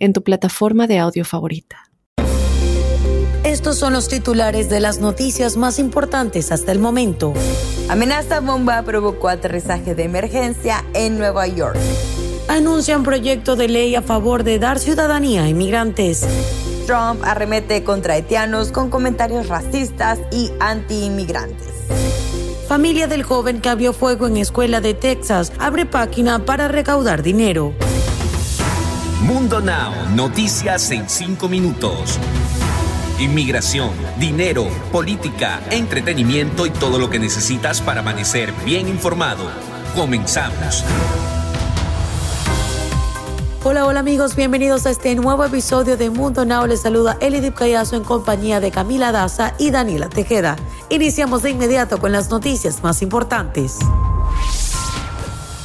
en tu plataforma de audio favorita. Estos son los titulares de las noticias más importantes hasta el momento. Amenaza bomba provocó aterrizaje de emergencia en Nueva York. Anuncian proyecto de ley a favor de dar ciudadanía a inmigrantes. Trump arremete contra haitianos con comentarios racistas y anti-inmigrantes. Familia del joven que abrió fuego en escuela de Texas abre página para recaudar dinero. Mundo Now, noticias en 5 minutos. Inmigración, dinero, política, entretenimiento y todo lo que necesitas para amanecer bien informado. Comenzamos. Hola, hola amigos, bienvenidos a este nuevo episodio de Mundo Now. Les saluda Elidip Callazo en compañía de Camila Daza y Daniela Tejeda. Iniciamos de inmediato con las noticias más importantes.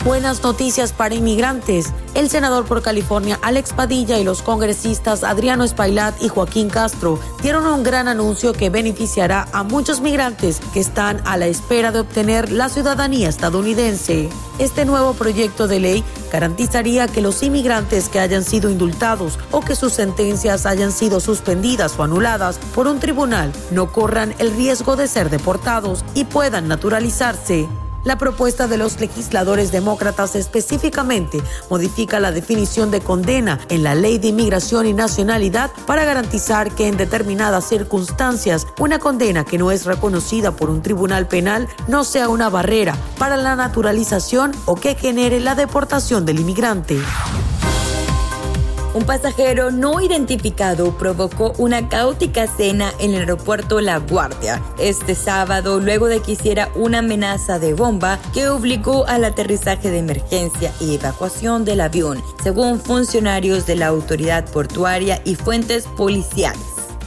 Buenas noticias para inmigrantes. El senador por California Alex Padilla y los congresistas Adriano Espailat y Joaquín Castro dieron un gran anuncio que beneficiará a muchos migrantes que están a la espera de obtener la ciudadanía estadounidense. Este nuevo proyecto de ley garantizaría que los inmigrantes que hayan sido indultados o que sus sentencias hayan sido suspendidas o anuladas por un tribunal no corran el riesgo de ser deportados y puedan naturalizarse. La propuesta de los legisladores demócratas específicamente modifica la definición de condena en la ley de inmigración y nacionalidad para garantizar que en determinadas circunstancias una condena que no es reconocida por un tribunal penal no sea una barrera para la naturalización o que genere la deportación del inmigrante. Un pasajero no identificado provocó una caótica cena en el aeropuerto La Guardia este sábado luego de que hiciera una amenaza de bomba que obligó al aterrizaje de emergencia y evacuación del avión, según funcionarios de la autoridad portuaria y fuentes policiales.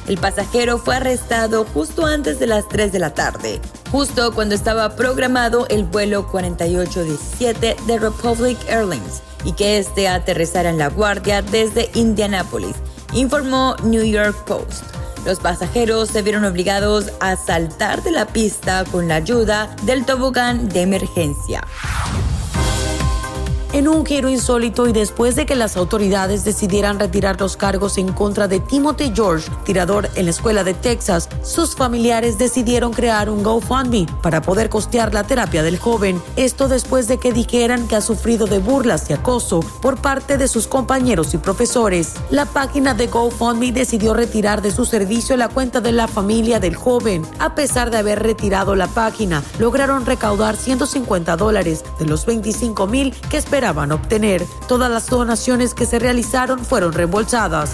El pasajero fue arrestado justo antes de las 3 de la tarde, justo cuando estaba programado el vuelo 4817 de Republic Airlines y que este aterrizara en La Guardia desde Indianápolis, informó New York Post. Los pasajeros se vieron obligados a saltar de la pista con la ayuda del tobogán de emergencia. En un giro insólito y después de que las autoridades decidieran retirar los cargos en contra de Timothy George, tirador en la escuela de Texas, sus familiares decidieron crear un GoFundMe para poder costear la terapia del joven. Esto después de que dijeran que ha sufrido de burlas y acoso por parte de sus compañeros y profesores. La página de GoFundMe decidió retirar de su servicio la cuenta de la familia del joven. A pesar de haber retirado la página, lograron recaudar 150 dólares de los 25 mil que esperaban obtener. Todas las donaciones que se realizaron fueron reembolsadas.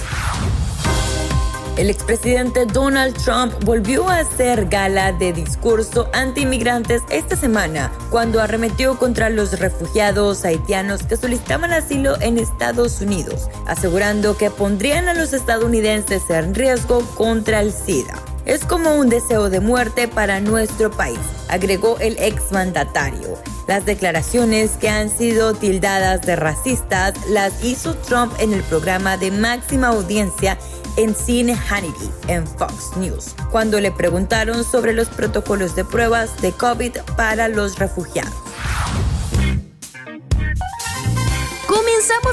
El expresidente Donald Trump volvió a hacer gala de discurso anti-inmigrantes esta semana cuando arremetió contra los refugiados haitianos que solicitaban asilo en Estados Unidos, asegurando que pondrían a los estadounidenses en riesgo contra el SIDA. Es como un deseo de muerte para nuestro país, agregó el exmandatario. Las declaraciones que han sido tildadas de racistas las hizo Trump en el programa de máxima audiencia en Cine Hannity en Fox News, cuando le preguntaron sobre los protocolos de pruebas de COVID para los refugiados.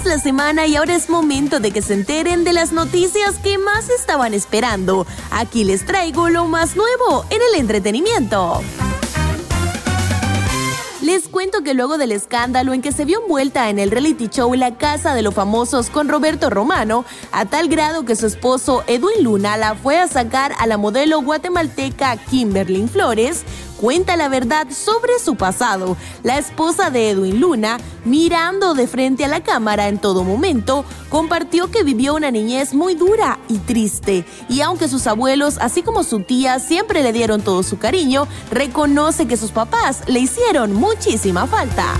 La semana y ahora es momento de que se enteren de las noticias que más estaban esperando. Aquí les traigo lo más nuevo en el entretenimiento. Les cuento que luego del escándalo en que se vio envuelta en el reality show La Casa de los Famosos con Roberto Romano, a tal grado que su esposo Edwin Luna la fue a sacar a la modelo guatemalteca Kimberly Flores, cuenta la verdad sobre su pasado. La esposa de Edwin Luna, mirando de frente a la cámara en todo momento, compartió que vivió una niñez muy dura y triste. Y aunque sus abuelos, así como su tía, siempre le dieron todo su cariño, reconoce que sus papás le hicieron muchísima falta.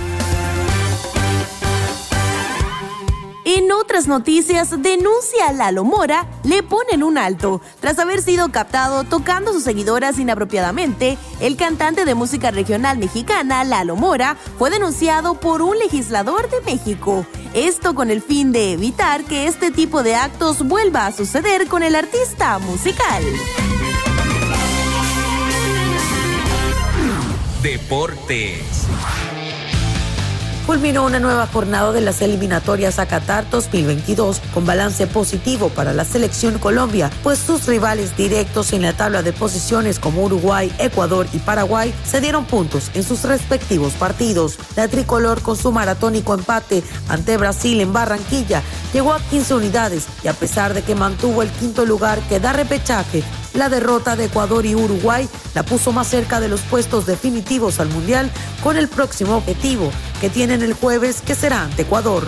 En otras noticias, denuncia a Lalo Mora, le ponen un alto. Tras haber sido captado tocando a sus seguidoras inapropiadamente, el cantante de música regional mexicana, Lalo Mora, fue denunciado por un legislador de México. Esto con el fin de evitar que este tipo de actos vuelva a suceder con el artista musical. Deportes. Culminó una nueva jornada de las eliminatorias a Qatar 2022 con balance positivo para la selección Colombia, pues sus rivales directos en la tabla de posiciones como Uruguay, Ecuador y Paraguay se dieron puntos en sus respectivos partidos. La tricolor con su maratónico empate ante Brasil en Barranquilla llegó a 15 unidades y a pesar de que mantuvo el quinto lugar que da repechaje la derrota de Ecuador y Uruguay la puso más cerca de los puestos definitivos al Mundial con el próximo objetivo que tienen el jueves que será ante Ecuador.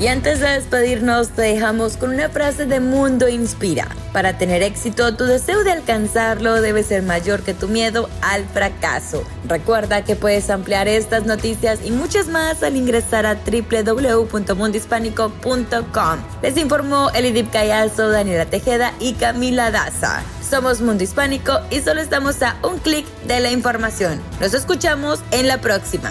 Y antes de despedirnos, te dejamos con una frase de Mundo Inspira. Para tener éxito, tu deseo de alcanzarlo debe ser mayor que tu miedo al fracaso. Recuerda que puedes ampliar estas noticias y muchas más al ingresar a www.mundohispánico.com. Les informó Elidip Callazo, Daniela Tejeda y Camila Daza. Somos Mundo Hispánico y solo estamos a un clic de la información. Nos escuchamos en la próxima.